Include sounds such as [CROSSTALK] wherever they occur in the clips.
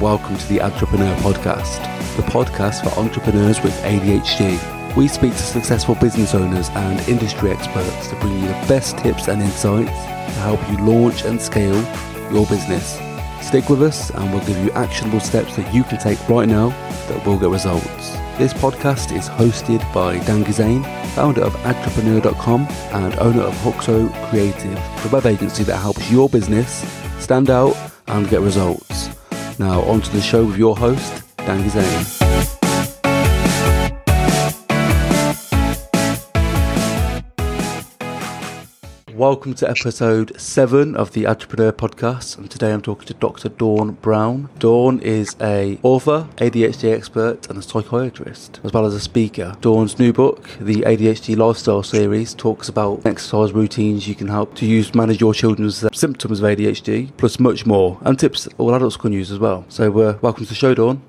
welcome to the Entrepreneur Podcast, the podcast for entrepreneurs with ADHD. We speak to successful business owners and industry experts to bring you the best tips and insights to help you launch and scale your business. Stick with us and we'll give you actionable steps that you can take right now that will get results. This podcast is hosted by Dan Gizane, founder of Entrepreneur.com and owner of Huxo Creative, the web agency that helps your business stand out and get results. Now, on to the show with your host, Dan Gizane. Welcome to episode seven of the Entrepreneur Podcast, and today I'm talking to Dr. Dawn Brown. Dawn is a author, ADHD expert, and a psychiatrist, as well as a speaker. Dawn's new book, the ADHD Lifestyle Series, talks about exercise routines you can help to use manage your children's symptoms of ADHD, plus much more, and tips all adults can use as well. So, uh, welcome to the show, Dawn.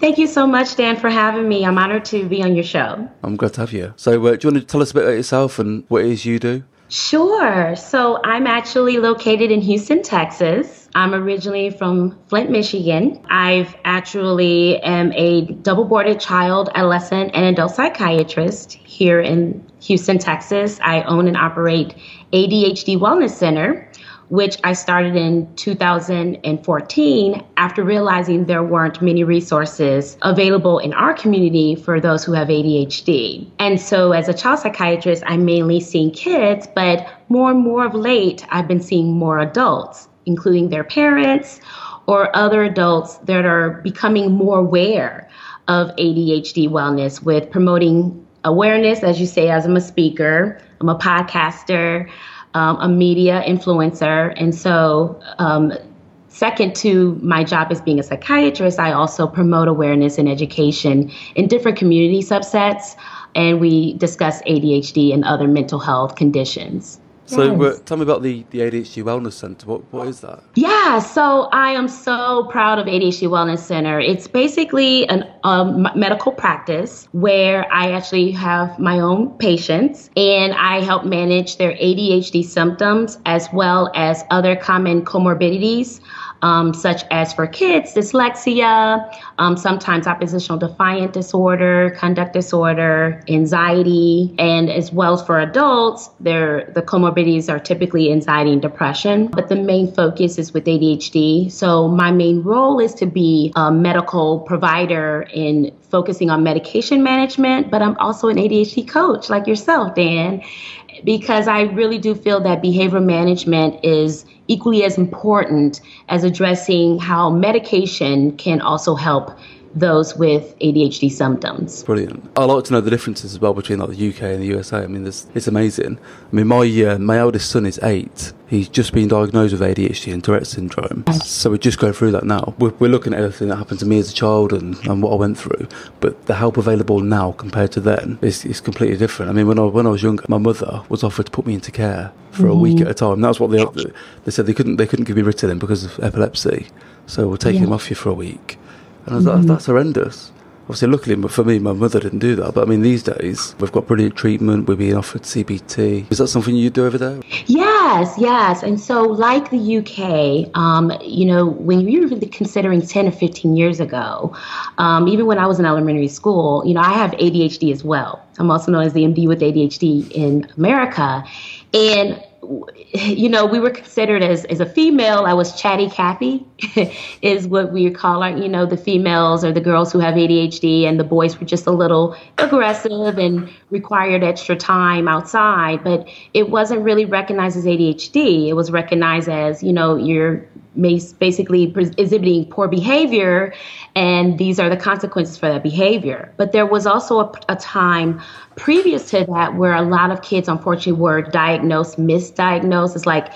Thank you so much, Dan, for having me. I'm honored to be on your show. I'm glad to have you. So, uh, do you want to tell us a bit about yourself and what it is you do? Sure. So I'm actually located in Houston, Texas. I'm originally from Flint, Michigan. I've actually am a double boarded child, adolescent, and adult psychiatrist here in Houston, Texas. I own and operate ADHD Wellness Center, which I started in 2014 after realizing there weren't many resources available in our community for those who have ADHD. And so, as a child psychiatrist, I'm mainly seeing kids, but more and more of late, I've been seeing more adults, including their parents or other adults that are becoming more aware of ADHD wellness with promoting awareness, as you say, as I'm a speaker, I'm a podcaster um, a media influencer. And so, um, second to my job as being a psychiatrist, I also promote awareness and education in different community subsets. And we discuss ADHD and other mental health conditions. So yes. tell me about the, the ADHD Wellness Center. What, what is that? Yeah, so I am so proud of ADHD Wellness Center. It's basically a um, medical practice where I actually have my own patients and I help manage their ADHD symptoms as well as other common comorbidities um, such as for kids, dyslexia, um, sometimes oppositional defiant disorder, conduct disorder, anxiety, and as well as for adults, the comorbidities are typically anxiety and depression. But the main focus is with ADHD. So my main role is to be a medical provider in focusing on medication management, but I'm also an ADHD coach like yourself, Dan, because I really do feel that behavior management is equally as important as addressing how medication can also help those with ADHD symptoms. Brilliant. I'd like to know the differences as well between like the UK and the USA. I mean, this, it's amazing. I mean, my uh, my eldest son is eight. He's just been diagnosed with ADHD and Tourette syndrome. So we're just going through that now. We're, we're looking at everything that happened to me as a child and, and what I went through. But the help available now compared to then is, is completely different. I mean, when I, when I was younger, my mother was offered to put me into care for mm-hmm. a week at a time. That's what they they said they couldn't they couldn't give me Ritalin because of epilepsy. So we're taking yeah. him off you for a week. And I was mm-hmm. like, that's horrendous. Obviously, luckily for me, my mother didn't do that. But I mean, these days, we've got brilliant treatment. We're being offered CBT. Is that something you do over there? Yes, yes. And so, like the UK, um, you know, when you're really considering 10 or 15 years ago, um, even when I was in elementary school, you know, I have ADHD as well. I'm also known as the MD with ADHD in America. And [LAUGHS] you know, we were considered as, as a female, I was chatty Cathy, [LAUGHS] is what we call our, you know, the females or the girls who have ADHD, and the boys were just a little aggressive and required extra time outside. But it wasn't really recognized as ADHD. It was recognized as, you know, you're basically exhibiting poor behavior, and these are the consequences for that behavior. But there was also a, a time previous to that where a lot of kids unfortunately were diagnosed misdiagnosed it's like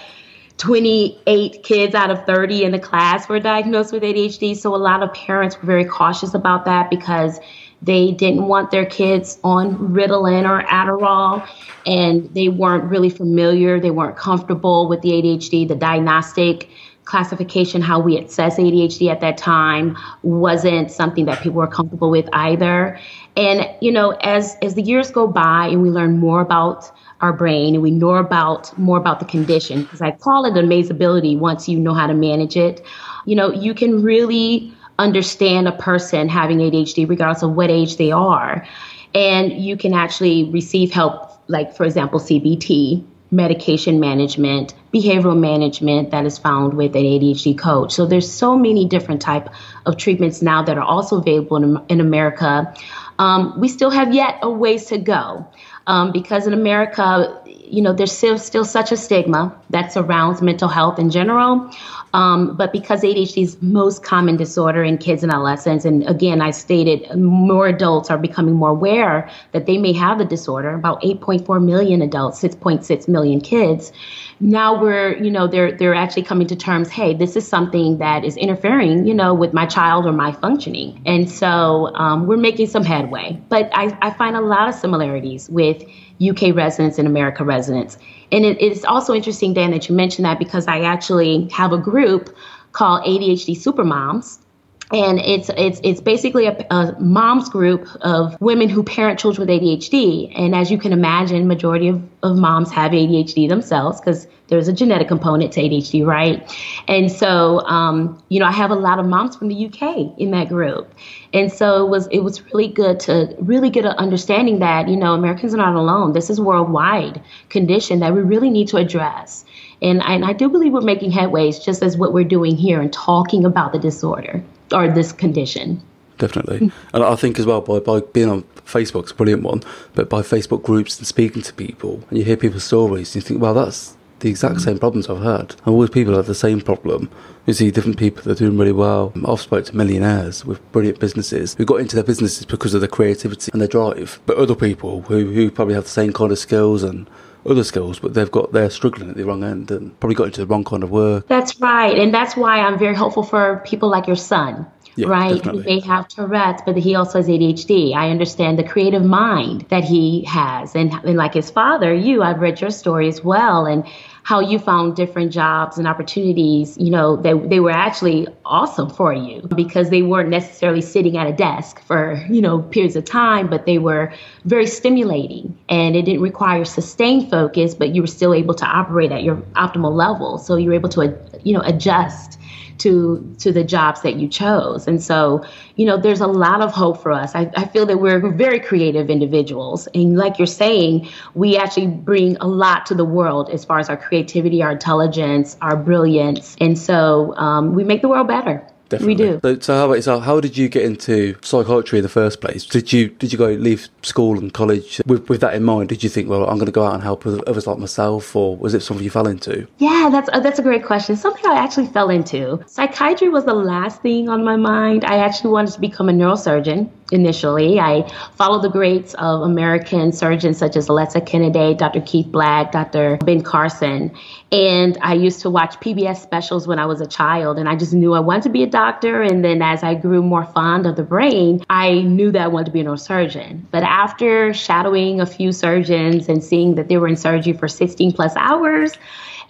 28 kids out of 30 in the class were diagnosed with ADHD so a lot of parents were very cautious about that because they didn't want their kids on Ritalin or Adderall and they weren't really familiar they weren't comfortable with the ADHD the diagnostic classification, how we assess ADHD at that time wasn't something that people were comfortable with either. And, you know, as, as the years go by and we learn more about our brain and we know about more about the condition, because I call it amazability once you know how to manage it, you know, you can really understand a person having ADHD, regardless of what age they are. And you can actually receive help, like, for example, CBT, medication management, behavioral management that is found with an ADHD coach. So there's so many different type of treatments now that are also available in, in America. Um, we still have yet a ways to go um, because in America, you know, there's still still such a stigma that surrounds mental health in general. Um, but because ADHD is most common disorder in kids and adolescents, and again, I stated more adults are becoming more aware that they may have the disorder. About 8.4 million adults, 6.6 million kids. Now we're, you know, they're they're actually coming to terms. Hey, this is something that is interfering, you know, with my child or my functioning, and so um, we're making some headway. But I, I find a lot of similarities with UK residents and America residents. And it, it's also interesting, Dan, that you mentioned that because I actually have a group called ADHD Supermoms. And it's it's it's basically a, a moms group of women who parent children with ADHD. And as you can imagine, majority of, of moms have ADHD themselves because there's a genetic component to ADHD, right? And so, um, you know, I have a lot of moms from the UK in that group, and so it was it was really good to really get an understanding that you know Americans are not alone. This is worldwide condition that we really need to address. And I, and I do believe we're making headways, just as what we're doing here and talking about the disorder or this condition definitely. And I think as well by, by being on Facebook's a brilliant one, but by Facebook groups and speaking to people and you hear people's stories, and you think, well, that's the exact same problems I've heard. And all these people have the same problem. You see different people that are doing really well. I've spoke to millionaires with brilliant businesses who got into their businesses because of their creativity and their drive. But other people who, who probably have the same kind of skills and other skills, but they've got they're struggling at the wrong end and probably got into the wrong kind of work. That's right, and that's why I'm very hopeful for people like your son. Yeah, right? Definitely. He may have Tourette's, but he also has ADHD. I understand the creative mind that he has. And, and like his father, you, I've read your story as well. And how you found different jobs and opportunities, you know, they, they were actually awesome for you because they weren't necessarily sitting at a desk for, you know, periods of time, but they were very stimulating and it didn't require sustained focus, but you were still able to operate at your optimal level. So you were able to, you know, adjust to to the jobs that you chose. And so, you know, there's a lot of hope for us. I, I feel that we're very creative individuals. And like you're saying, we actually bring a lot to the world as far as our creativity, our intelligence, our brilliance. And so um, we make the world better. Definitely. We do. So, so how about so how did you get into psychiatry in the first place? Did you did you go leave school and college with, with that in mind? Did you think, well, I'm going to go out and help others like myself, or was it something you fell into? Yeah, that's uh, that's a great question. Something I actually fell into. Psychiatry was the last thing on my mind. I actually wanted to become a neurosurgeon initially. I followed the greats of American surgeons such as Alexa Canady, Dr. Keith Black, Dr. Ben Carson. And I used to watch PBS specials when I was a child, and I just knew I wanted to be a doctor. And then as I grew more fond of the brain, I knew that I wanted to be a neurosurgeon. But after shadowing a few surgeons and seeing that they were in surgery for 16 plus hours,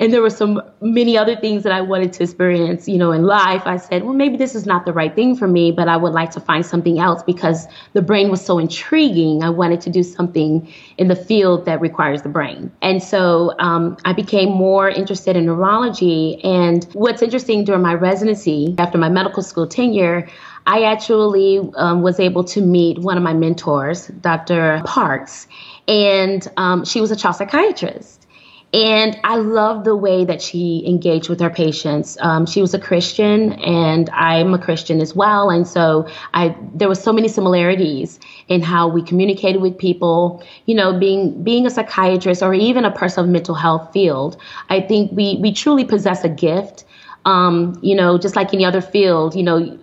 and there were some many other things that I wanted to experience, you know, in life. I said, well, maybe this is not the right thing for me, but I would like to find something else because the brain was so intriguing. I wanted to do something in the field that requires the brain. And so um, I became more interested in neurology. And what's interesting during my residency, after my medical school tenure, I actually um, was able to meet one of my mentors, Dr. Parks, and um, she was a child psychiatrist. And I love the way that she engaged with her patients. Um, she was a Christian, and I'm a Christian as well. And so I, there was so many similarities in how we communicated with people. You know, being being a psychiatrist or even a person of mental health field, I think we we truly possess a gift. Um, you know, just like any other field, you know,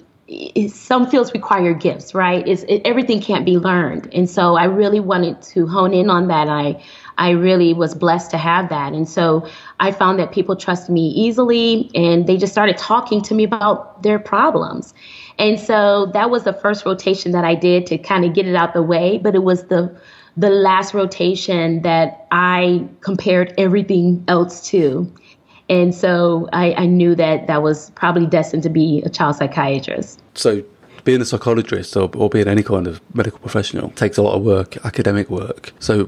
some fields require gifts, right? It's, it, everything can't be learned, and so I really wanted to hone in on that. I I really was blessed to have that. And so I found that people trust me easily and they just started talking to me about their problems. And so that was the first rotation that I did to kind of get it out the way, but it was the the last rotation that I compared everything else to. And so I, I knew that that was probably destined to be a child psychiatrist. So being a psychologist or, or being any kind of medical professional takes a lot of work, academic work. So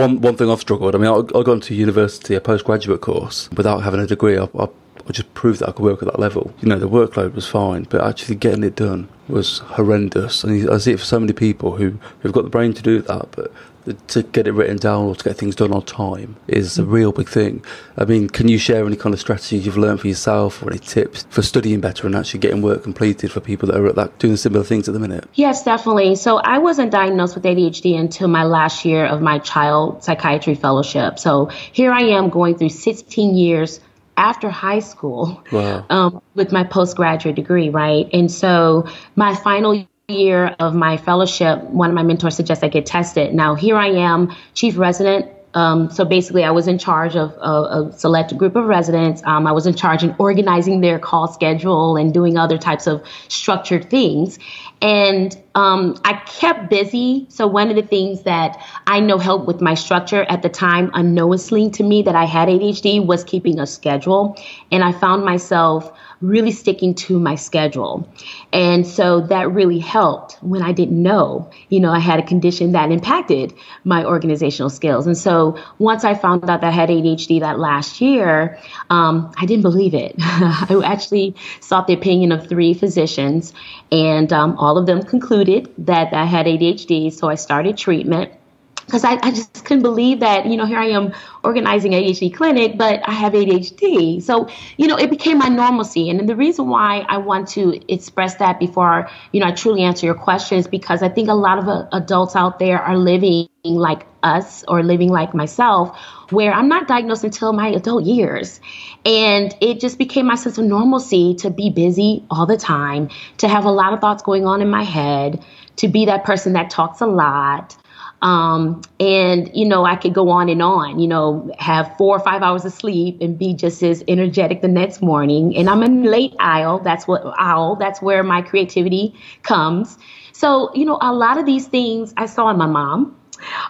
one one thing I've struggled. I mean, I, I got into university a postgraduate course without having a degree. I, I I just proved that I could work at that level. You know, the workload was fine, but actually getting it done was horrendous. And I see it for so many people who, who've got the brain to do that, but to get it written down or to get things done on time is a real big thing. I mean, can you share any kind of strategies you've learned for yourself or any tips for studying better and actually getting work completed for people that are at that doing similar things at the minute? Yes, definitely. So I wasn't diagnosed with ADHD until my last year of my child psychiatry fellowship. So here I am going through 16 years after high school wow. um, with my postgraduate degree, right? And so my final year of my fellowship, one of my mentors suggests I get tested. Now, here I am, chief resident. Um, so basically, I was in charge of a, select group of residents. Um, I was in charge of organizing their call schedule and doing other types of structured things. And um, I kept busy. So one of the things that I know helped with my structure at the time, unknowingly to me that I had ADHD, was keeping a schedule. And I found myself really sticking to my schedule. And so that really helped when I didn't know, you know, I had a condition that impacted my organizational skills. And so once I found out that I had ADHD that last year, um, I didn't believe it. [LAUGHS] I actually sought the opinion of three physicians, and um, all of them concluded that I had ADHD. So I started treatment because I, I, just couldn't believe that, you know, here I am organizing an ADHD clinic, but I have ADHD. So, you know, it became my normalcy. And the reason why I want to express that before, you know, I truly answer your question is because I think a lot of uh, adults out there are living like us or living like myself, where I'm not diagnosed until my adult years. And it just became my sense of normalcy to be busy all the time, to have a lot of thoughts going on in my head, to be that person that talks a lot um, and, you know, I could go on and on, you know, have four or five hours of sleep and be just as energetic the next morning. And I'm in late owl. That's what owl. That's where my creativity comes. So, you know, a lot of these things I saw in my mom.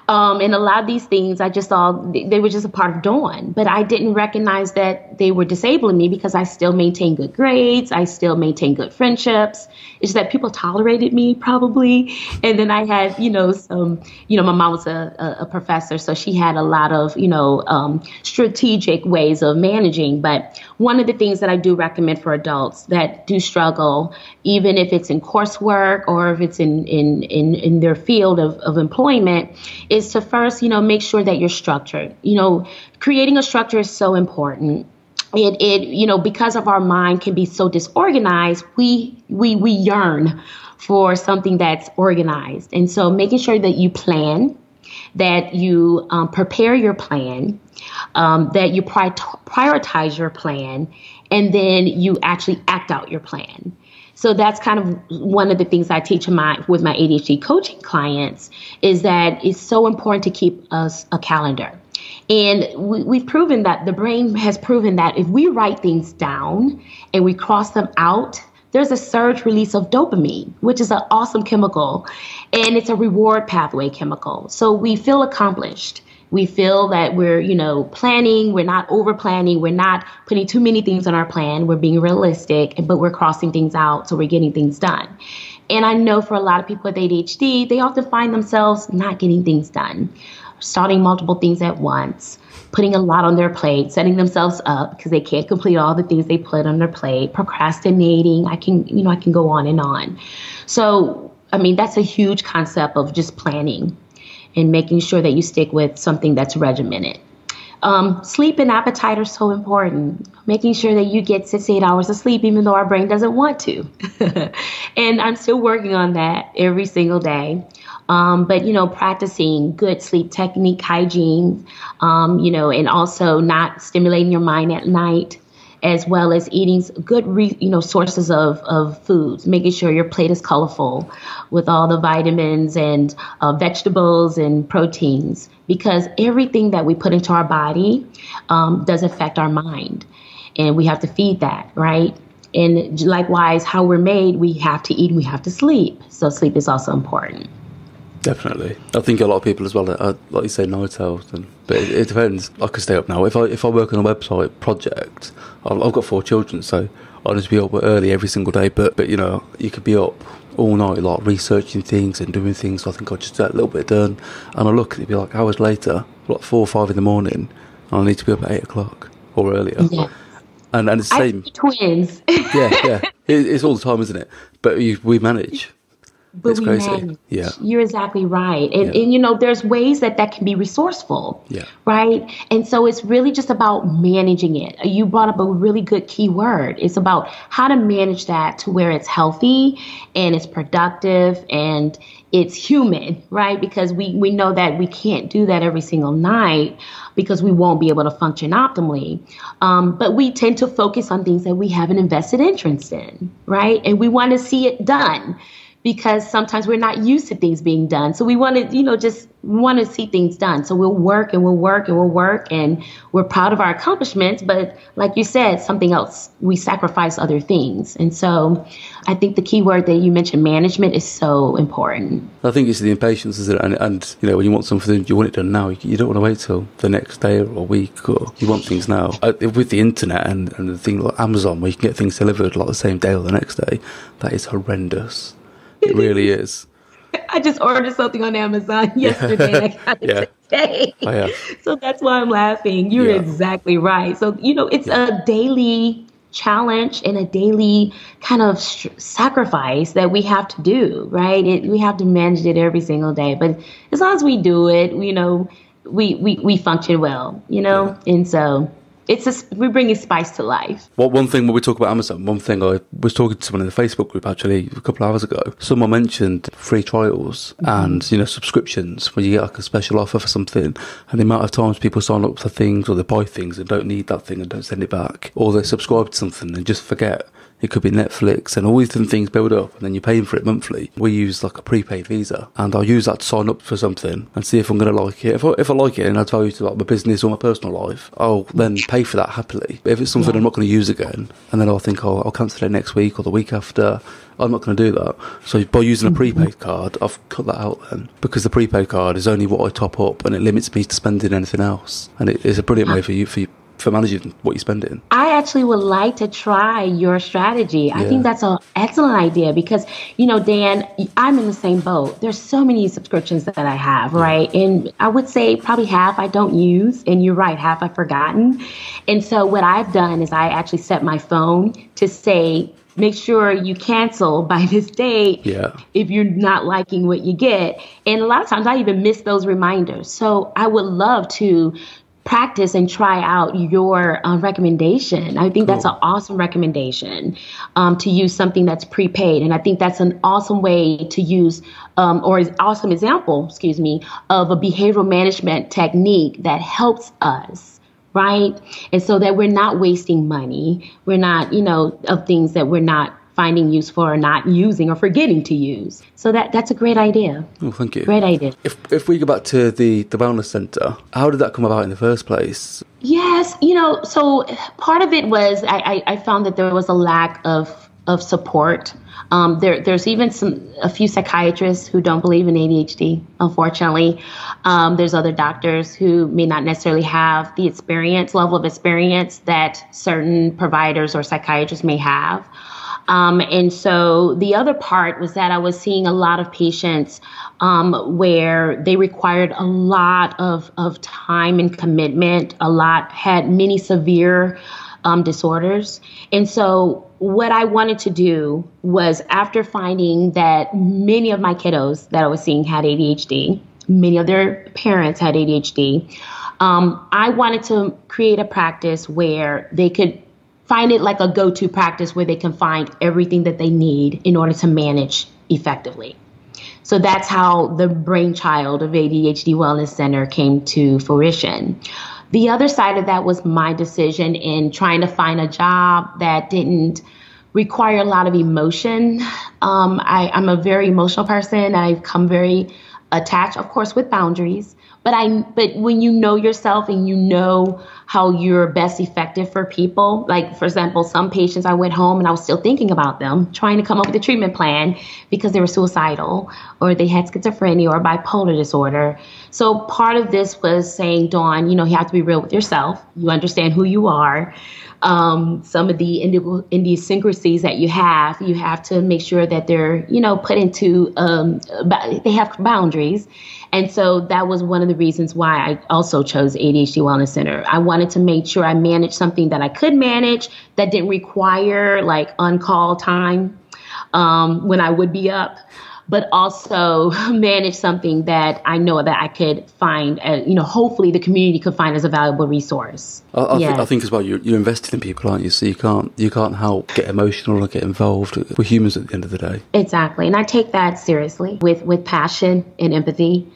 Um, and a lot of these things I just saw they were just a part of Dawn, but I didn't recognize that they were disabling me because I still maintained good grades, I still maintained good friendships. It's that people tolerated me probably, and then I had you know some you know my mom was a, a, professor, so she had a lot of you know um, strategic ways of managing. But one of the things that I do recommend for adults that do struggle, even if it's in coursework or if it's in in in, in their field of, of employment is to first, you know, make sure that you're structured. You know, creating a structure is so important. It, it, you know, because of our mind can be so disorganized, we, we, we yearn for something that's organized. And so making sure that you plan, that you um, prepare your plan, um, that you pri- prioritize your plan, and then you actually act out your plan. So that's kind of one of the things I teach my with my ADHD coaching clients is that it's so important to keep us a calendar. And we, have proven that the brain has proven that if we write things down and we cross them out, there's a surge release of dopamine, which is an awesome chemical, and it's a reward pathway chemical. So we feel accomplished we feel that we're, you know, planning, we're not over planning, we're not putting too many things on our plan, we're being realistic, but we're crossing things out, so we're getting things done. And I know for a lot of people with ADHD, they often find themselves not getting things done, starting multiple things at once, putting a lot on their plate, setting themselves up because they can't complete all the things they put on their plate, procrastinating. I can, you know, I can go on and on. So, I mean, that's a huge concept of just planning and making sure that you stick with something that's regimented. Um, sleep and appetite are so important. Making sure that you get six, eight hours of sleep, even though our brain doesn't want to. [LAUGHS] and I'm still working on that every single day. Um, but you know, practicing good sleep technique, hygiene, um, you know, and also not stimulating your mind at night as well as eating good, re, you know, sources of, of foods, making sure your plate is colorful with all the vitamins and uh, vegetables and proteins, because everything that we put into our body um, does affect our mind, and we have to feed that, right? And likewise, how we're made, we have to eat, and we have to sleep. So sleep is also important. Definitely, I think a lot of people as well. Are, like you say, night owls, and but it, it, depends. I can stay up now. If I if I work on a website project, I've, I've got four children, so I need to be up early every single day. But but you know, you could be up all night, like researching things and doing things. So I think I just get a little bit done, and I look, it'd be like hours later, like four or five in the morning, and I need to be up at eight o'clock or earlier. Yeah. And and it's the same. twins. yeah, yeah. It, it's all the time, isn't it? But you, we manage. [LAUGHS] But it's we crazy. manage. Yeah. You're exactly right. And, Yeah. and, you know, there's ways that that can be resourceful. Yeah. Right. And so it's really just about managing it. You brought up a really good key word. It's about how to manage that to where it's healthy and it's productive and it's human, right? Because we, we know that we can't do that every single night because we won't be able to function optimally. Um, but we tend to focus on things that we have an invested interest in, right? And we want to see it done because sometimes we're not used to things being done. So we want to, you know, just want to see things done. So we'll work and we'll work and we'll work and we're proud of our accomplishments. But like you said, something else, we sacrifice other things. And so I think the key word that you mentioned, management, is so important. I think it's the impatience, isn't it? And, and you know, when you want something, you want it done now. You, you don't want to wait till the next day or a week, or you want things now. Uh, with the internet and, and the thing like Amazon, where you can get things delivered like the same day or the next day, that is horrendous. It really is. I just ordered something on Amazon yesterday I got it [LAUGHS] Yeah. today. Oh, I have. So that's why I'm laughing. You're Yeah. exactly right. So, you know, it's a daily challenge and a daily kind of sh- sacrifice that we have to do, right? It, we have to manage it every single day. But as long as we do it, you know, we, we, we function well, you know? And so it's a, we're bringing spice to life. Well, one thing when we talk about Amazon, one thing I was talking to someone in the Facebook group actually a couple of hours ago. Someone mentioned free trials and you know subscriptions when you get like a special offer for something, and the amount of times people sign up for things or they buy things and don't need that thing and don't send it back, or they subscribe to something and just forget. It could be Netflix and all these different things build up and then you're paying for it monthly. We use like a prepaid visa and I'll use that to sign up for something and see if I'm going to like it. If I, if I like it and I tell you to like my business or my personal life, I'll then pay for that happily. But if it's something I'm not going to use again and then I'll think, oh, I'll cancel it next week or the week after, I'm not going to do that. So by using a mm-hmm. prepaid card, I've cut that out then because the prepaid card is only what I top up and it limits me to spending anything else. And it is a brilliant way for you, for you, for managing what you spend it in. I actually would like to try your strategy. I think that's an excellent idea because, you know, Dan, I'm in the same boat. There's so many subscriptions that I have, right? And I would say probably half I don't use. And you're right, half I've forgotten. And so what I've done is I actually set my phone to say, make sure you cancel [LAUGHS] by this date Yeah. if you're not liking what you get. And a lot of times I even miss those reminders. So I would love to practice and try out your uh, recommendation. I think that's an awesome recommendation um, to use something that's prepaid. And I think that's an awesome way to use, um, or an awesome example, excuse me, of a behavioral management technique that helps us right? And so that we're not wasting money. We're not, you know, of things that we're not finding useful or not using or forgetting to use. So that that's a great idea. Oh, thank you. Great idea. If if we go back to the the wellness centre, how did that come about in the first place? Yes, you know, so part of it was I, I, I found that there was a lack of of support. Um, there, there's even some a few psychiatrists who don't believe in ADHD. Unfortunately, um, there's other doctors who may not necessarily have the experience level of experience that certain providers or psychiatrists may have. Um, and so the other part was that I was seeing a lot of patients um, where they required a lot of, of time and commitment, a lot had many severe um, disorders. And so what I wanted to do was after finding that many of my kiddos that I was seeing had ADHD, many of their parents had ADHD, um, I wanted to create a practice where they could find it like a go to practice where they can find everything that they need in order to manage effectively. So that's how the brainchild of ADHD Wellness Center came to fruition. The other side of that was my decision in trying to find a job that didn't require a lot of emotion. Um, I, I'm a very emotional person. I've come very attached, of course, with boundaries. But I, but when you know yourself and you know how you're best effective for people, like for example, some patients I went home and I was still thinking about them, trying to come up with a treatment plan because they were suicidal or they had schizophrenia or bipolar disorder. So part of this was saying, Dawn, you know, you have to be real with yourself. You understand who you are. Um, some of the idiosyncrasies that you have. You have to make sure that they're, you know, put into, um, they have boundaries. And so that was one of the reasons why I also chose ADHD Wellness Center. I wanted to make sure I managed something that I could manage that didn't require like on call time um, when I would be up but also [LAUGHS] manage something that I know that I could find, uh, you know, hopefully the community could find as a valuable resource. I, I, yes. th- I think as well, you're, you're invested in people, aren't you? So you can't you can't help get emotional or get involved. We're humans at the end of the day. Exactly, and I take that seriously with with passion and empathy.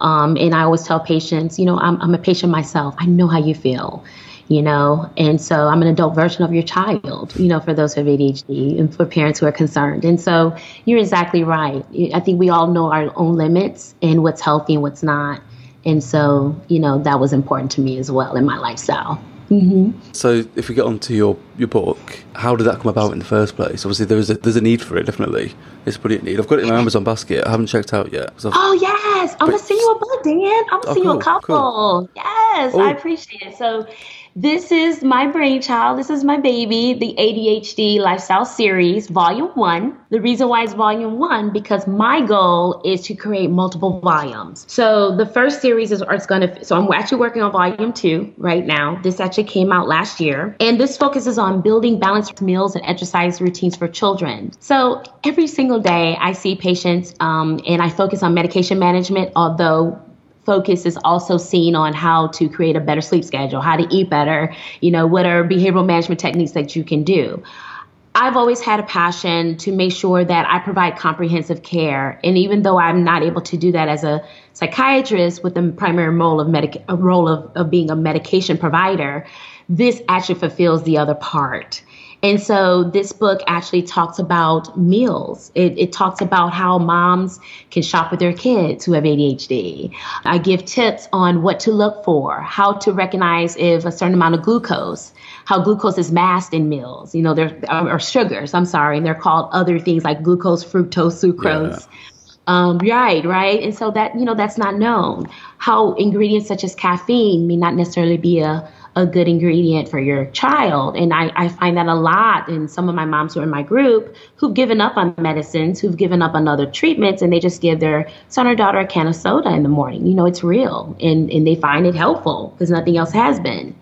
Um, and I always tell patients, you know, I'm, I'm a patient myself. I know how you feel you know and so i'm an adult version of your child you know for those who have adhd and for parents who are concerned and so you're exactly right i think we all know our own limits and what's healthy and what's not and so you know that was important to me as well in my lifestyle Mm-hmm. So, if we get on to your, your book, how did that come about in the first place? Obviously, there is a, there's a need for it, definitely. It's a brilliant need. I've got it in my Amazon basket. I haven't checked out yet. Oh, yes. I'm to send you a book, Dan. I'm to oh, send cool, you a couple. Cool. Yes, oh. I appreciate it. So, this is my brainchild. This is my baby, the ADHD Lifestyle Series, Volume 1. The reason why it's Volume 1, because my goal is to create multiple volumes. So the first series is it's going to, so I'm actually working on Volume 2 right now. This actually came out last year. And this focuses on building balanced meals and exercise routines for children. So every single day I see patients um, and I focus on medication management, although focus is also seen on how to create a better sleep schedule, how to eat better, you know, what are behavioral management techniques that you can do. I've always had a passion to make sure that I provide comprehensive care. And even though I'm not able to do that as a psychiatrist with the primary role of medic- role of, of being a medication provider, this actually fulfills the other part. And so this book actually talks about meals. It, it, talks about how moms can shop with their kids who have ADHD. I give tips on what to look for, how to recognize if a certain amount of glucose, how glucose is masked in meals. You know, there are sugars, I'm sorry, and they're called other things like glucose, fructose, sucrose. Yeah. Um, right, right. And so that, you know, that's not known. How ingredients such as caffeine may not necessarily be a a good ingredient for your child. And I, I find that a lot in some of my moms who are in my group who've given up on medicines, who've given up on other treatments, and they just give their son or daughter a can of soda in the morning. You know, it's real and, and they find it helpful because nothing else has been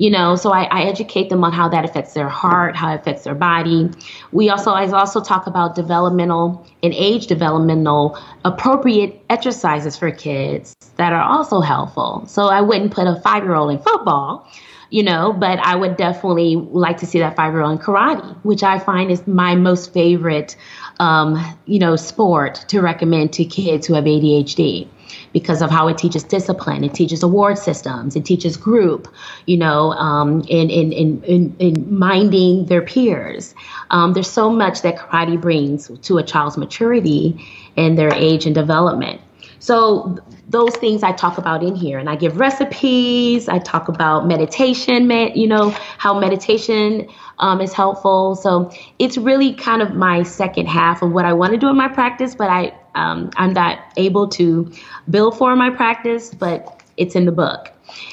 you know so I, I, educate them on how that affects their heart how it affects their body. We also i also talk about developmental and age developmental appropriate exercises for kids that are also helpful. So i wouldn't put a five year old in football you know, but I would definitely like to see that five year old in karate, which I find is my most favorite, um, you know, sport to recommend to kids who have ADHD because of how it teaches discipline. It teaches award systems. It teaches group, you know, um, in, in, in, in, minding their peers. Um, there's so much that karate brings to a child's maturity and their age and development. So those things I talk about in here, and I give recipes. I talk about meditation, you know, how meditation um, is helpful. So it's really kind of my second half of what I want to do in my practice, but I um, I'm not able to bill for my practice, but it's in the book.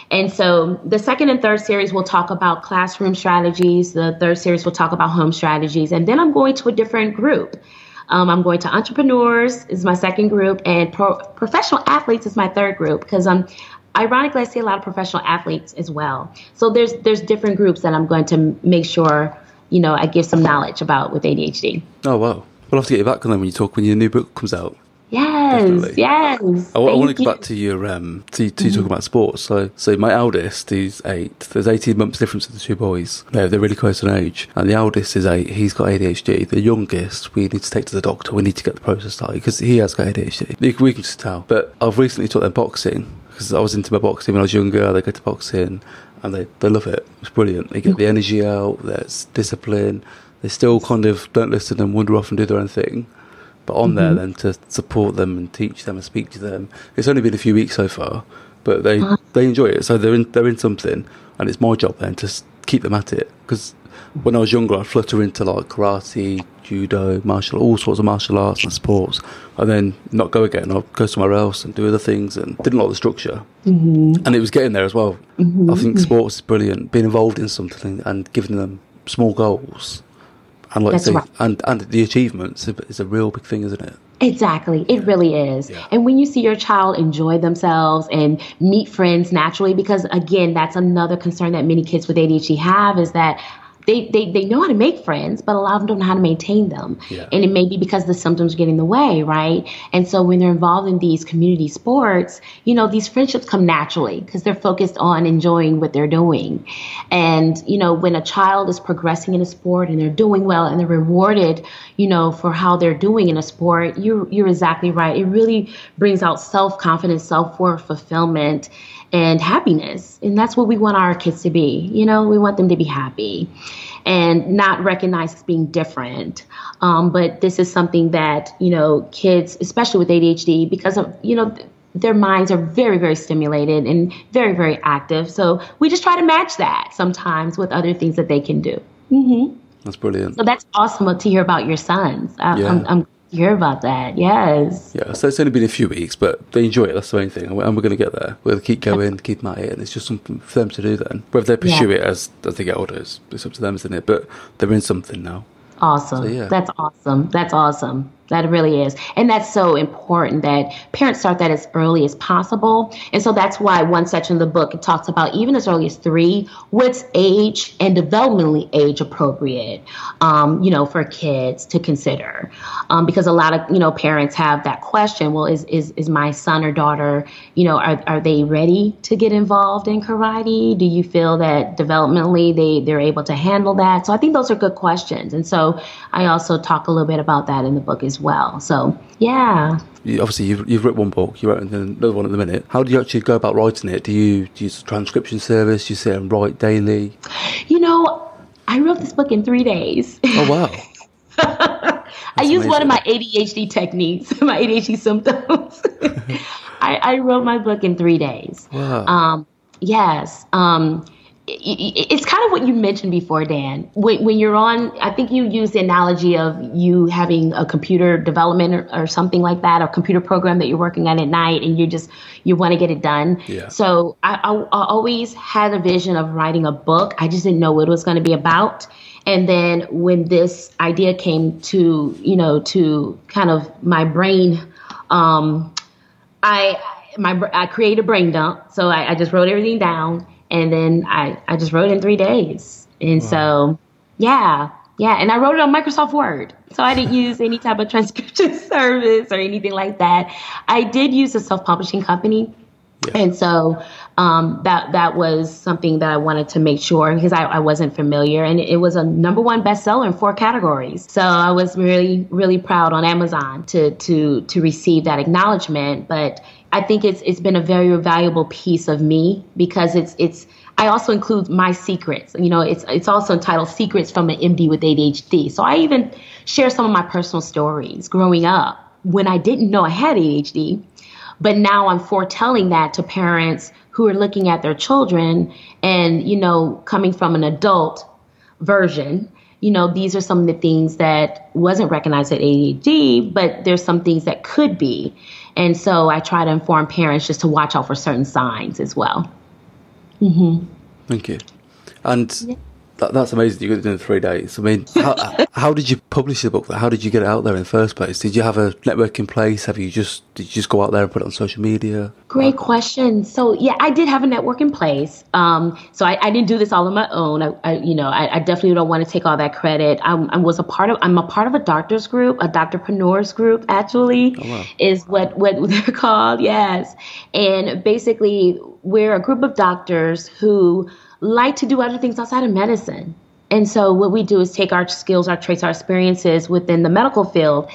And so the second and third series will talk about classroom strategies. The third series will talk about home strategies. And then I'm going to a different group. Um, I'm going to entrepreneurs is my second group, and pro- professional athletes is my third group because um, ironically I see a lot of professional athletes as well. So there's there's different groups that I'm going to make sure you know I give some knowledge about with ADHD. Oh wow. We'll have to get you back on them when you talk when your new book comes out. Yes, Definitely. yes. I, I want to go back to your um to, to mm-hmm. talking about sports. So, so my eldest, is eight. There's 18 months difference with the two boys. They're, they're really close in age, and the eldest is eight. He's got ADHD. The youngest, we need to take to the doctor. We need to get the process started because he has got ADHD. We, we can just tell. But I've recently taught them boxing because I was into my boxing when I was younger. They go to boxing and they, they love it. It's brilliant. They get the energy out. There's discipline they still kind of don't listen and wander off and do their own thing. But on mm-hmm. there then to support them and teach them and speak to them. It's only been a few weeks so far, but they uh-huh. they enjoy it. So they're in they're in something, and it's my job then to keep them at it because when I was younger, I'd flutter into like karate, judo, martial, all sorts of martial arts and sports, and then not go again. I'd go somewhere else and do other things, and didn't like the structure. Mm-hmm. And it was getting there as well. Mm-hmm. I think sports is brilliant. Being involved in something and giving them small goals, and like say, right. and and the achievements is a real big thing, isn't it? Exactly. It really is. Yeah. And when you see your child enjoy themselves and meet friends naturally, because again, that's another concern that many kids with ADHD have is that they, they, they know how to make friends, but a lot of them don't know how to maintain them. Yeah. And it may be because the symptoms get in the way, right? And so when they're involved in these community sports, you know, these friendships come naturally because they're focused on enjoying what they're doing. And, you know, when a child is progressing in a sport and they're doing well and they're rewarded, you know, for how they're doing in a sport, you're, you're exactly right. It really brings out self confidence, self worth, fulfillment and happiness. And that's what we want our kids to be. You know, we want them to be happy and not recognized as being different. Um, but this is something that, you know, kids, especially with ADHD, because of, you know, their minds are very, very stimulated and very, very active. So we just try to match that sometimes with other things that they can do. Mm-hmm. That's brilliant. So that's awesome to hear about your sons. I, yeah. I'm, I'm hear about that. Yes. Yeah, so it's only been a few weeks, but they enjoy it. That's the main thing, and we're, we're going to get there. We'll keep going, keep at it, and it's just something for them to do. Then, whether they pursue yeah. it as as they get older, it's, it's up to them, isn't it? But they're in something now. Awesome. So, yeah. That's awesome. That's awesome. That really is. And that's so important that parents start that as early as possible. And so that's why one section of the book talks about even as early as three, what's age and developmentally age appropriate, um, you know, for kids to consider. Um, because a lot of, you know, parents have that question, well, is, is, is my son or daughter, you know, are, are they ready to get involved in karate? Do you feel that developmentally they, they're able to handle that? So I think those are good questions. And so I also talk a little bit about that in the book as well. So, yeah. You, obviously, you've, you've written one book, you wrote another one at the minute. How do you actually go about writing it? Do you, do you use a transcription service? Do you sit and write daily? You know, I wrote this book in three days. Oh, wow. [LAUGHS] I use one of my ADHD techniques, [LAUGHS] my ADHD symptoms. [LAUGHS] I, I, wrote my book in three days. Wow. Um, yes. Um, it's kind of what you mentioned before, Dan. When, when, you're on, I think you used the analogy of you having a computer development or, or, something like that, a computer program that you're working on at night, and you just you want to get it done. Yeah. So I, I, I always had a vision of writing a book. I just didn't know what it was going to be about. And then when this idea came to, you know, to kind of my brain, um, I my I created a brain dump. So I, I just wrote everything down and then I, I just wrote in three days. And wow. so, yeah, yeah. And I wrote it on Microsoft Word. So I didn't use any type of [LAUGHS] transcription [LAUGHS] service or anything like that. I did use a self publishing company. Yeah. And so um, that that was something that I wanted to make sure because I, I wasn't familiar, and it was a number one bestseller in four categories. So I was really really proud on Amazon to to to receive that acknowledgement. But I think it's it's been a very valuable piece of me because it's it's I also include my secrets. You know, it's it's also entitled Secrets from an MD with ADHD. So I even share some of my personal stories growing up when I didn't know I had ADHD, but now I'm foretelling that to parents who are looking at their children and you know coming from an adult version you know, these are some of the things that wasn't recognized at ADHD, but there's some things that could be. And so I try to inform parents just to watch out for certain signs as well. Mm-hmm. Thank you. And yeah. That, that's amazing. You got it in three days. I mean, how, [LAUGHS] how did you publish the book? How did you get it out there in the first place? Did you have a network in place? Have you just did you just go out there and put it on social media? Great question. So yeah, I did have a network in place. Um, so I, I didn't do this all on my own. I, I you know, I, I, definitely don't want to take all that credit. I, I, was a part of. I'm a part of a doctors group, a doctorpreneurs group. Actually, oh, wow. is what what [LAUGHS] they're called. Yes, and basically we're a group of doctors who like to do other things outside of medicine. And so what we do is take our skills, our traits, our experiences within the medical field,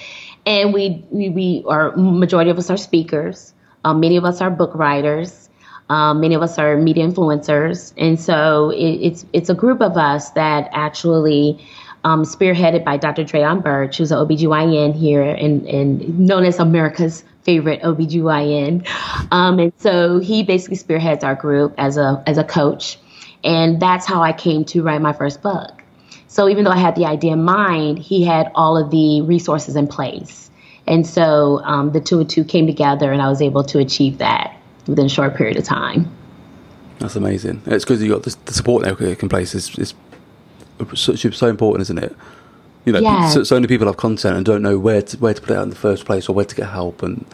and we we, we are majority of us are speakers. Um, many of us are book writers. Um, many of us are media influencers, and so it, it's it's a group of us that actually. Um, spearheaded by Dr. Draion Burch, who's an OBGYN here and, and known as America's favorite OBGYN. Um, and so he basically spearheads our group as a as a coach and that's how I came to write my first book. So even though I had the idea in mind, he had all of the resources in place. And so um, the two and two came together, and I was able to achieve that within a short period of time. That's amazing. It's because you got the, the support network in place. It's, is so, so important, isn't it? You know, Yes. so, so many people have content and don't know where to where to put it out in the first place or where to get help, and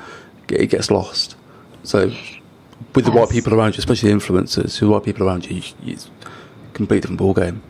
it gets lost. So, with the right Yes. people around you, especially influencers, the right people around you, you it's a complete different ball game.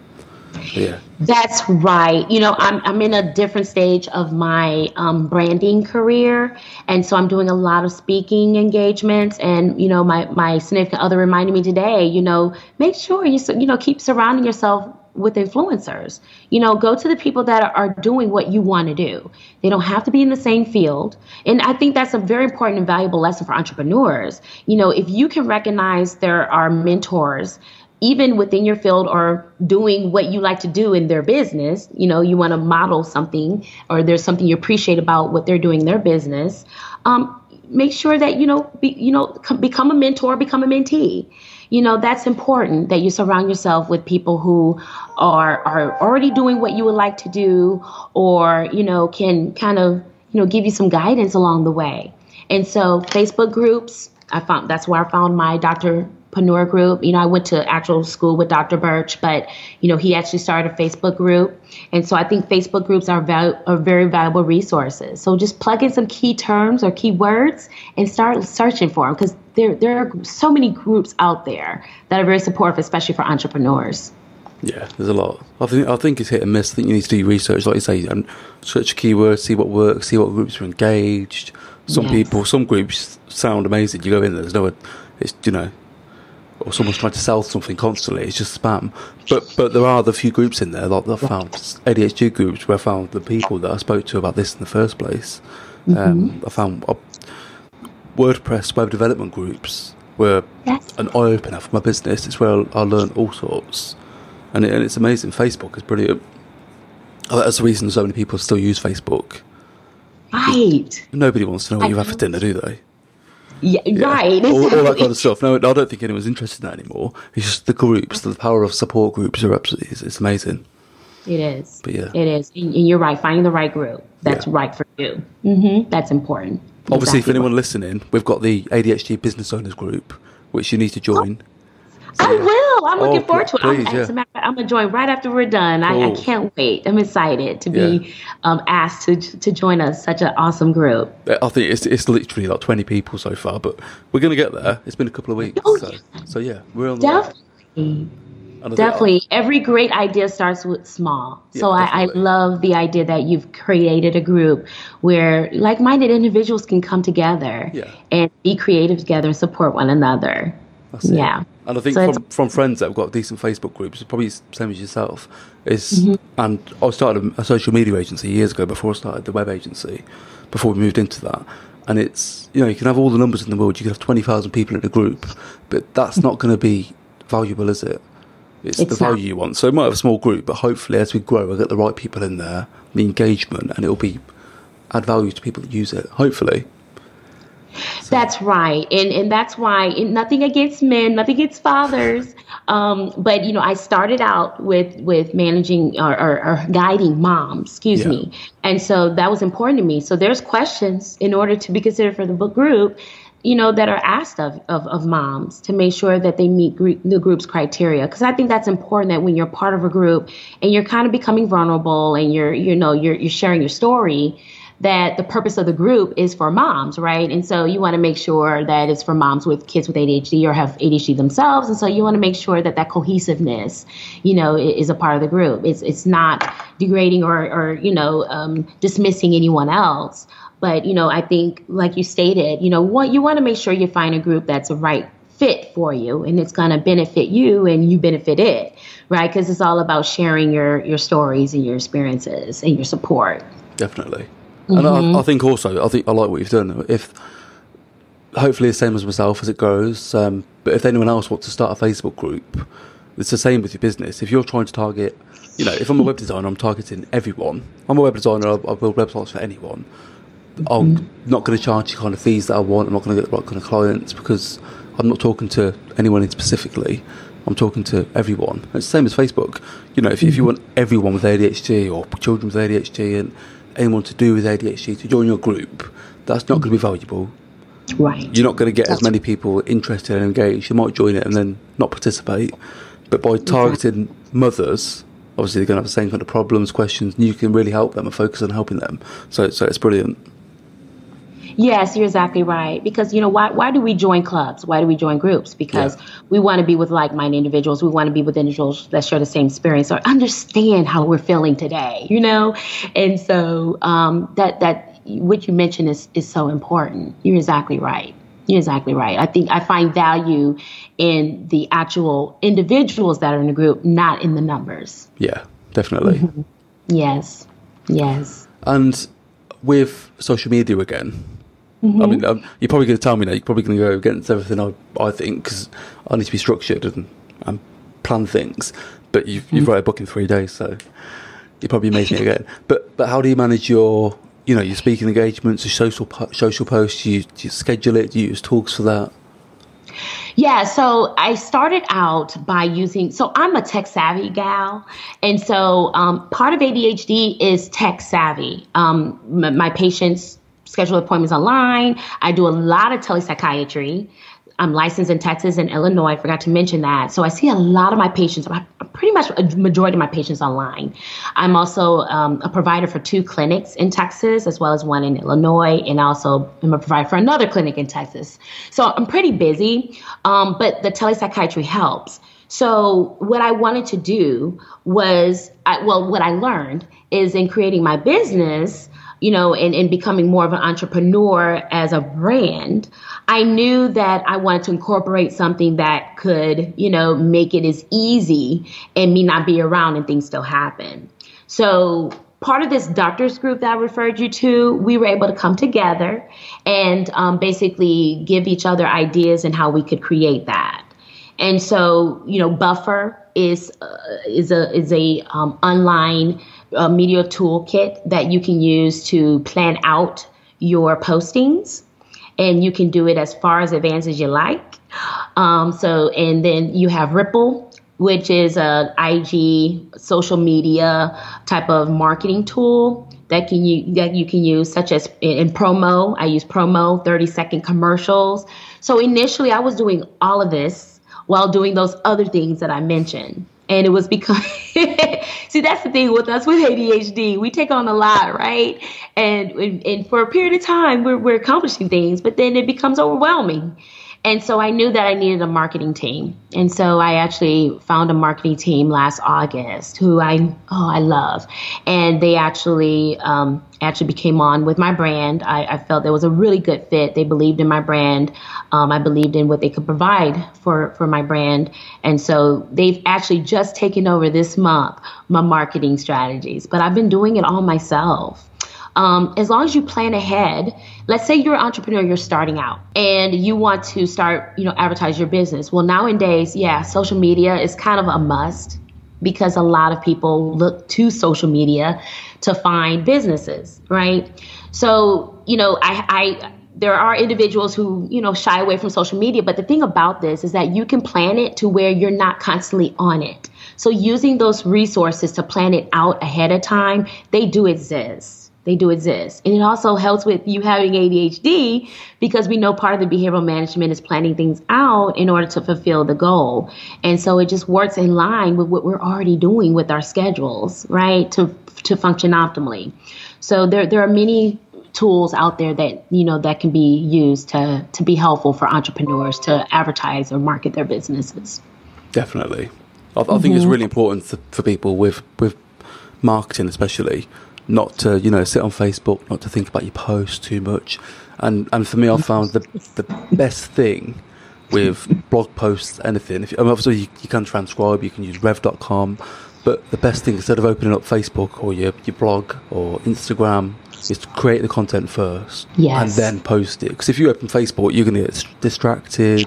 But yeah, That's right. You know, I'm I'm in a different stage of my um, branding career, and so I'm doing a lot of speaking engagements. And you know, my my significant other reminded me today. You know, make sure you you know keep surrounding yourself with influencers. You know, go to the people that are, doing what you want to do. They don't have to be in the same field. And I think that's a very important and valuable lesson for entrepreneurs. You know, if you can recognize there are mentors even within your field or doing what you like to do in their business, you know, you want to model something or there's something you appreciate about what they're doing in their business. Um, make sure that you know, be, you know, become a mentor, become a mentee. You know, that's important that you surround yourself with people who are are already doing what you would like to do, or you know, can kind of you know give you some guidance along the way. And so, Facebook groups, I found that's where I found my Dr. Panur group. You know, I went to actual school with Dr. Burch, but you know, he actually started a Facebook group, and so I think Facebook groups are val- are very valuable resources. So just plug in some key terms or key words and start searching for them because there there are so many groups out there that are very supportive, especially for entrepreneurs. yeah, there's a lot. I think I think it's hit and miss. I think you need to do research, like you say, and search keywords, see what works, see what groups are engaged. Some Yes. people, some groups sound amazing. You go in there, there's no, it's you know, or someone's trying to sell something constantly. It's just spam. But but there are the few groups in there like that I found ADHD groups where I found the people that I spoke to about this in the first place. Um, I found uh, WordPress web development groups were Yes. an eye opener for my business. It's where I learned all sorts, and, it, and it's amazing. Facebook is brilliant. I think That's the reason so many people still use Facebook. Right. Nobody wants to know what I you have for dinner, do they? Yeah, Yeah. Right. All, all that kind of stuff. No, I don't think anyone's interested in that anymore. It's just the groups, the power of support groups are absolutely, it's, it's amazing. It is. But yeah. It is. And and you're right. Finding the right group that's Yeah. right for you. hmm That's important. Obviously, Exactly for anyone right. listening, we've got the ADHD Business Owners Group, which you need to join. I will. I'm Oh, looking forward to it. please, I'm, yeah. As a matter of fact, I'm gonna join right after we're done. I, I can't wait. I'm excited to be Yeah. um, asked to to join us. Such an awesome group. I think it's, it's literally like 20 people so far, but we're going to get there. It's been a couple of weeks. Oh, so, so yeah, we're on. Definitely. Definitely. Every great idea starts with small. so I, I love the idea that you've created a group where like minded individuals can come together Yeah. and be creative together and support one another. Yeah. And I think So from, from friends that have got decent Facebook groups, probably the same as yourself, is Mm-hmm. and I started a social media agency years ago before I started the web agency, before we moved into that. And it's you know you can have all the numbers in the world, you can have twenty thousand people in a group, but that's not going to be valuable, is it? It's, It's the not. value you want. So it might have a small group, but hopefully as we grow, we'll get the right people in there, the engagement, and it'll be add value to people that use it. Hopefully, That's right, and and that's why and nothing against men, nothing against fathers, [LAUGHS] um, but you know I started out with with managing or, or, or guiding moms, excuse Yeah. me, and so that was important to me. So there's questions in order to be considered for the book group, you know, that are asked of of, of moms to make sure that they meet gr- the group's criteria. Because I think that's important that when you're part of a group and you're kind of becoming vulnerable and you're you know you're you're sharing your story that the purpose of the group is for moms, right? And so you want to make sure that it's for moms with kids with ADHD or have ADHD themselves. And so you want to make sure that that cohesiveness, you know, is a part of the group. It's it's not degrading or or you know um, dismissing anyone else. But you know, I think like you stated, you know, what you want to make sure you find a group that's a right fit for you and it's going to benefit you and you benefit it right because it's all about sharing your your stories and your experiences and your support Definitely. And I, I think also, I think I like what you've done. If hopefully the same as myself as it grows, um, but if anyone else wants to start a Facebook group, it's the same with your business. If you're trying to target, you know, if I'm a web designer, I'm targeting everyone. I'm a web designer. I, I build websites for anyone. I'm not going to charge the kind of fees that I want. I'm not going to get the right kind of clients because I'm not talking to anyone in specifically. I'm talking to everyone. It's the same as Facebook. You know, if, mm-hmm. if you want everyone with ADHD or children with ADHD and anyone to do with ADHD to join your group, that's not mm-hmm. going to be valuable. Right. You're not going to get that's as many people interested and engaged. You might join it and then not participate. But by targeting exactly. mothers, obviously they're going to have the same kind of problems, questions, and you can really help them and focus on helping them. So, so it's brilliant. Yes, you're exactly right. Because you know why? Why do we join clubs? Why do we join groups? Because yeah. we want to be with like-minded individuals. We want to be with individuals that share the same experience or understand how we're feeling today. You know, and so um, that that what you mentioned is is so important. You're exactly right. You're exactly right. I think I find value in the actual individuals that are in the group, not in the numbers. Yeah, definitely. Mm-hmm. Yes, yes. And with social media again, Mm-hmm. I mean, um, you're probably going to tell me now. You're probably going to go against everything I, I think because I need to be structured and, and plan things. But you've, you've mm-hmm. written a book in three days, so you're probably me again. [LAUGHS] But but how do you manage your you know your speaking engagements, your social po- social posts? You, you schedule it? Do you use tools for that? Yeah, so I started out by using, so I'm a tech savvy gal. And so um, part of ADHD is tech savvy. Um, m- my patients schedule appointments online. I do a lot of telepsychiatry. I'm licensed in Texas and Illinois. I forgot to mention that. So I see a lot of my patients, pretty much a majority of my patients online. I'm also um, a provider for two clinics in Texas, as well as one in Illinois, and also I'm a provider for another clinic in Texas. So I'm pretty busy, um, but the telepsychiatry helps. So what I wanted to do was, I, well, what I learned is in creating my business, you know, and, and becoming more of an entrepreneur as a brand, I knew that I wanted to incorporate something that could, you know, make it as easy and me not be around and things still happen. So part of this doctors group that I referred you to, we were able to come together and um, basically give each other ideas and how we could create that. And so, you know, Buffer is uh, is a is a um, online uh, media toolkit that you can use to plan out your postings, and you can do it as far as advanced as you like. Um, so, and then you have Ripl, which is a IG social media type of marketing tool that can you that you can use, such as in, in promo. I use promo, thirty second commercials. So initially, I was doing all of this while doing those other things that I mentioned. And it was because, [LAUGHS] see, that's the thing with us with ADHD. We take on a lot, right? And, and for a period of time, we're, we're accomplishing things, but then it becomes overwhelming. And so I knew that I needed a marketing team. And so I actually found a marketing team last August who I, oh, I love. And they actually, um, actually became on with my brand. I, I, felt there was a really good fit. They believed in my brand. Um, I believed in what they could provide for, for my brand. And so they've actually just taken over this month my marketing strategies, but I've been doing it all myself um, as long as you plan ahead let's say you're an entrepreneur you're starting out and you want to start you know advertise your business. Well nowadays yeah social media is kind of a must because a lot of people look to social media to find businesses right? So you know i i there are individuals who you know shy away from social media but the thing about this is that you can plan it to where you're not constantly on it. So using those resources to plan it out ahead of time they do exist they do exist. And it also helps with you having ADHD because we know part of the behavioral management is planning things out in order to fulfill the goal. And so it just works in line with what we're already doing with our schedules, right? To to function optimally. So there there are many tools out there that you know that can be used to to be helpful for entrepreneurs to advertise or market their businesses. Definitely, I, I mm-hmm. think it's mm-hmm. really important for, for people with with marketing, especially not to you know sit on Facebook, not to think about your posts too much. And and for me, I found the the best thing with blog posts, anything. If, I mean, obviously, you, you, can transcribe, you can use Rev.com, but the best thing instead of opening up Facebook or your your blog or Instagram is to create the content first yes. and then post it. Because if you open Facebook, you're going to get distracted.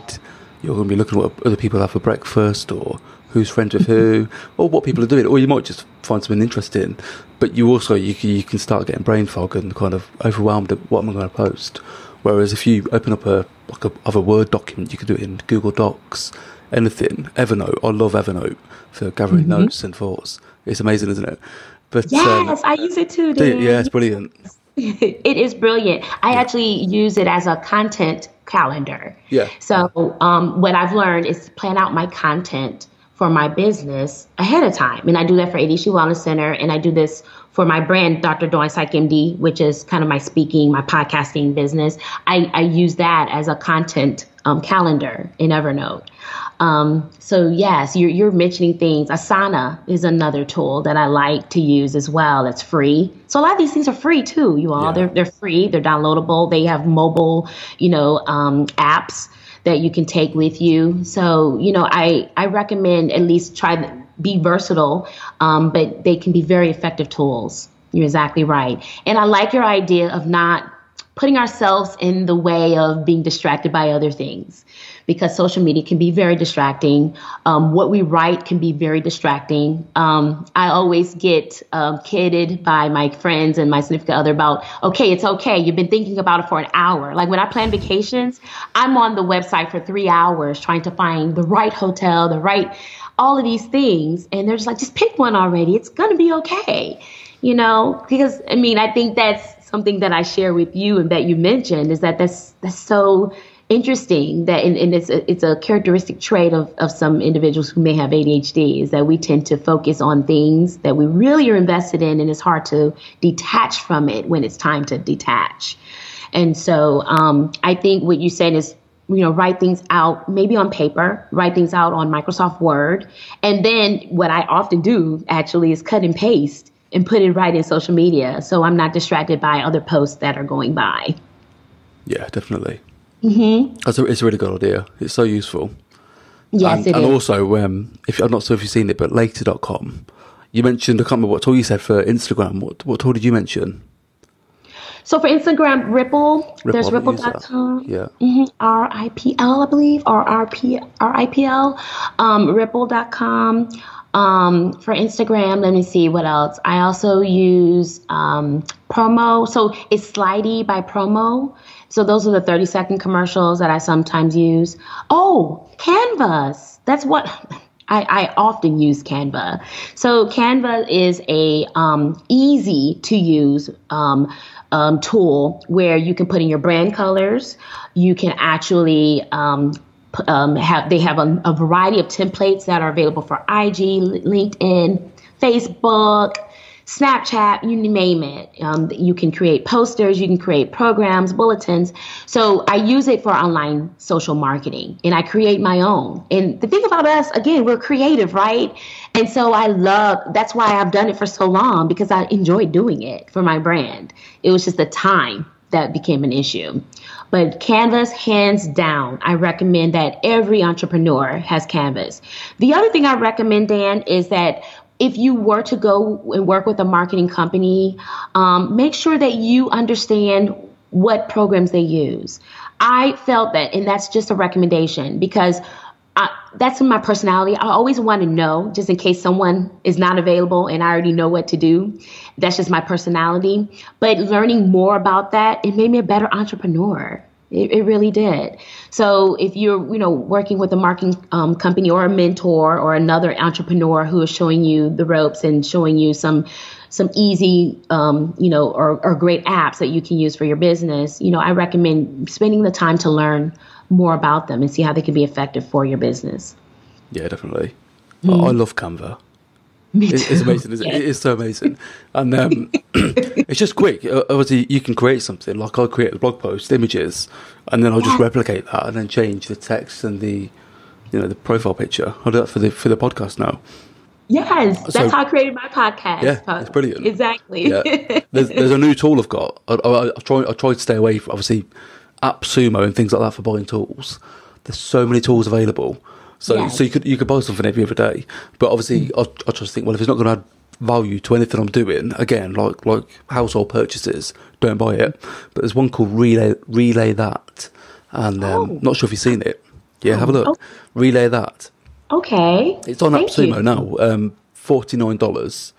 You're going to be looking at what other people have for breakfast or who's friends with who, or what people are doing, or you might just find something interesting. But you also you can, you can start getting brain fog and kind of overwhelmed at what am I going to post. Whereas if you open up a like a other Word document, you can do it in Google Docs. anything, Evernote. I love Evernote for gathering Mm-hmm. notes and thoughts. It's amazing, isn't it? But um, Yes, I use it too. yeah, it's brilliant. [LAUGHS] it is brilliant. I actually use it as a content calendar. Yeah. So um, what I've learned is to plan out my content for my business ahead of time, and I do that for ADHD Wellness Center, and I do this for my brand, Dr. Dawn Psych MD, which is kind of my speaking, my podcasting business. I, I use that as a content um, calendar in Evernote. Um, so yes, you're, you're mentioning things. Asana is another tool that I like to use as well. That's free. So a lot of these things are free too. You all, Yeah. they're they're free. They're downloadable. They have mobile, you know, um, apps that you can take with you. So you know, I I recommend at least try to be versatile, um, but they can be very effective tools. You're exactly right. And I like your idea of not putting ourselves in the way of being distracted by other things because social media can be very distracting. Um, what we write can be very distracting. Um, I always get um, kidded by my friends and my significant other about, okay, it's okay. You've been thinking about it for an hour. Like when I plan vacations, I'm on the website for three hours trying to find the right hotel, the right, all of these things. And they're just like, just pick one already. It's going to be okay. You know, because I mean, I think that's something that I share with you and that you mentioned is that that's that's so interesting that and, and it's a, it's a characteristic trait of, of some individuals who may have ADHD is that we tend to focus on things that we really are invested in and it's hard to detach from it when it's time to detach. And so um, I think what you said is you know write things out maybe on paper write things out on microsoft word and then what i often do actually is cut and paste and put it right in social media so i'm not distracted by other posts that are going by Yeah, definitely. Mm-hmm. That's a, it's a really good idea. It's so useful. yes and, it and is. also, um, if I'm not sure if you've seen it, but later.com, you mentioned, I can't remember what tool you said for Instagram. What, what tool did you mention? so for instagram ripl, Ripl, there's I've used that. ripl.com Yeah. hmm R-I-P-L, I believe, or R-P, R-I-P-L, um, ripl.com. Um, for Instagram, let me see what else. I also use um, promo. So it's Slidely by promo. So those are the 30 second commercials that I sometimes use. Oh, Canvas. That's what [LAUGHS] I, I often use Canva. So Canva is a um, easy to use um, um, tool where you can put in your brand colors. You can actually um, um, have they have a, a variety of templates that are available for IG, LinkedIn, Facebook. Snapchat, you name it. Um, you can create posters, you can create programs, bulletins. So I use it for online social marketing and I create my own. And the thing about us, again, we're creative, right? And so I love, that's why I've done it for so long because I enjoy doing it for my brand. It was just the time that became an issue. But Canvas, hands down, I recommend that every entrepreneur has Canvas. The other thing I recommend, Dan, is that if you were to go and work with a marketing company, um, make sure that you understand what programs they use. I felt that, and that's just a recommendation because I, that's my personality. I always want to know, just in case someone is not available and I already know what to do. That's just my personality. But learning more about that, it made me a better entrepreneur. It, it really did. So if you're, you know, working with a marketing um, company or a mentor or another entrepreneur who is showing you the ropes and showing you some some easy, um, you know, or, or great apps that you can use for your business, you know, I recommend spending the time to learn more about them and see how they can be effective for your business. Yeah, definitely. I, I love Canva. Me It, it's amazing. Isn't it? it is so amazing, and um, [LAUGHS] it's just quick. Obviously, you can create something like I'll create a blog post, images, and then I'll just Yeah. replicate that and then change the text and the, you know, the profile picture. I'll do that for the for the podcast now. Yes, that's So- how I created my podcast. Yeah, it's brilliant. Exactly. Yeah, there's, there's a new tool I've got. I, I, I try I try to stay away from obviously AppSumo and things like that for buying tools. There's so many tools available. So so you could you could buy something every other day, but obviously I, I just think well if it's not going to add value to anything I'm doing again like like household purchases don't buy it. But there's one called Relay RelayThat, and um, Oh. not sure if you've seen it. Yeah, have a look. Oh. RelayThat. okay. It's on Thank AppSumo you. now, um, forty nine dollars,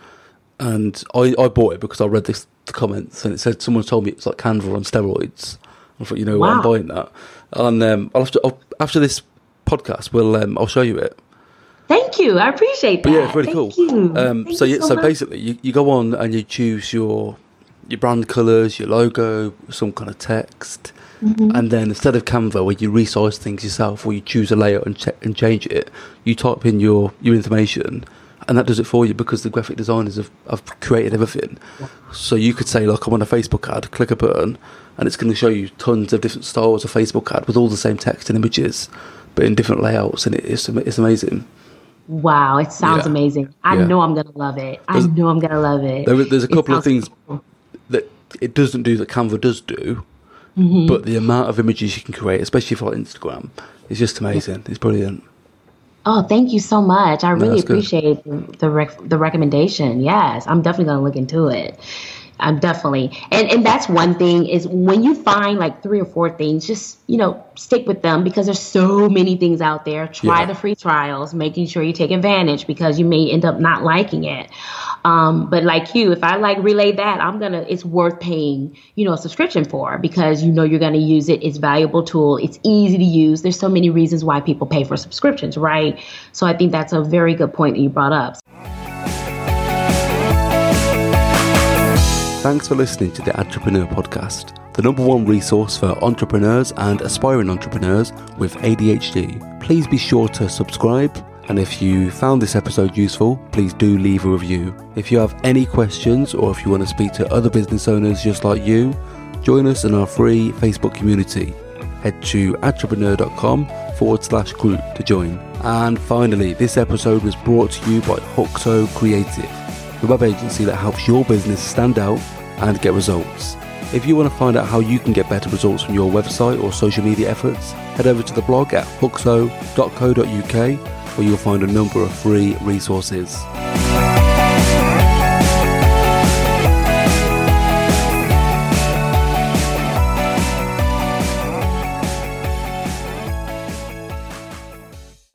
and I, I bought it because I read this the comments and it said someone told me it's like Canva on steroids. I thought, you know what, I'm buying that, and um, I'll have to I'll, after this podcast, we'll um, I'll show you it. Thank you. I appreciate that. But yeah, it's really Thank cool. Um, so yeah, so much. basically, you, you go on and you choose your your brand colors, your logo, some kind of text, Mm-hmm. and then instead of Canva, where you resize things yourself, or you choose a layout and, ch- and change it, you type in your your information, and that does it for you because the graphic designers have, have created everything. So you could say, like, I want a Facebook ad, click a button, and it's going to show you tons of different styles of Facebook ad with all the same text and images, but in different layouts, and it, it's it's amazing. Wow, it sounds Yeah. amazing. I Yeah. know I'm gonna love it. I know I'm gonna love it. There, there's a couple of things cool. that it doesn't do that Canva does do, Mm-hmm. but the amount of images you can create, especially for Instagram, is just amazing. It's brilliant. Oh, thank you so much. I really that's good. appreciate the the, rec- the recommendation. Yes, I'm definitely gonna look into it. I'm definitely, and and that's one thing is when you find like three or four things, just you know stick with them because there's so many things out there. Try Yeah. the free trials, making sure you take advantage because you may end up not liking it. Um, but like you, if I like RelayThat, I'm gonna. It's worth paying, you know, a subscription for because you know you're gonna use it. It's valuable tool. It's easy to use. There's so many reasons why people pay for subscriptions, right? So I think that's a very good point that you brought up. Thanks for listening to the Entrepreneur Podcast, the number one resource for entrepreneurs and aspiring entrepreneurs with ADHD. Please be sure to subscribe. And if you found this episode useful, please do leave a review. If you have any questions or if you want to speak to other business owners just like you, join us in our free Facebook community. Head to entrepreneur.com forward slash group to join. And finally, this episode was brought to you by Huxo Creative the web agency that helps your business stand out and get results. If you want to find out how you can get better results from your website or social media efforts, head over to the blog at huxo.co.uk where you'll find a number of free resources.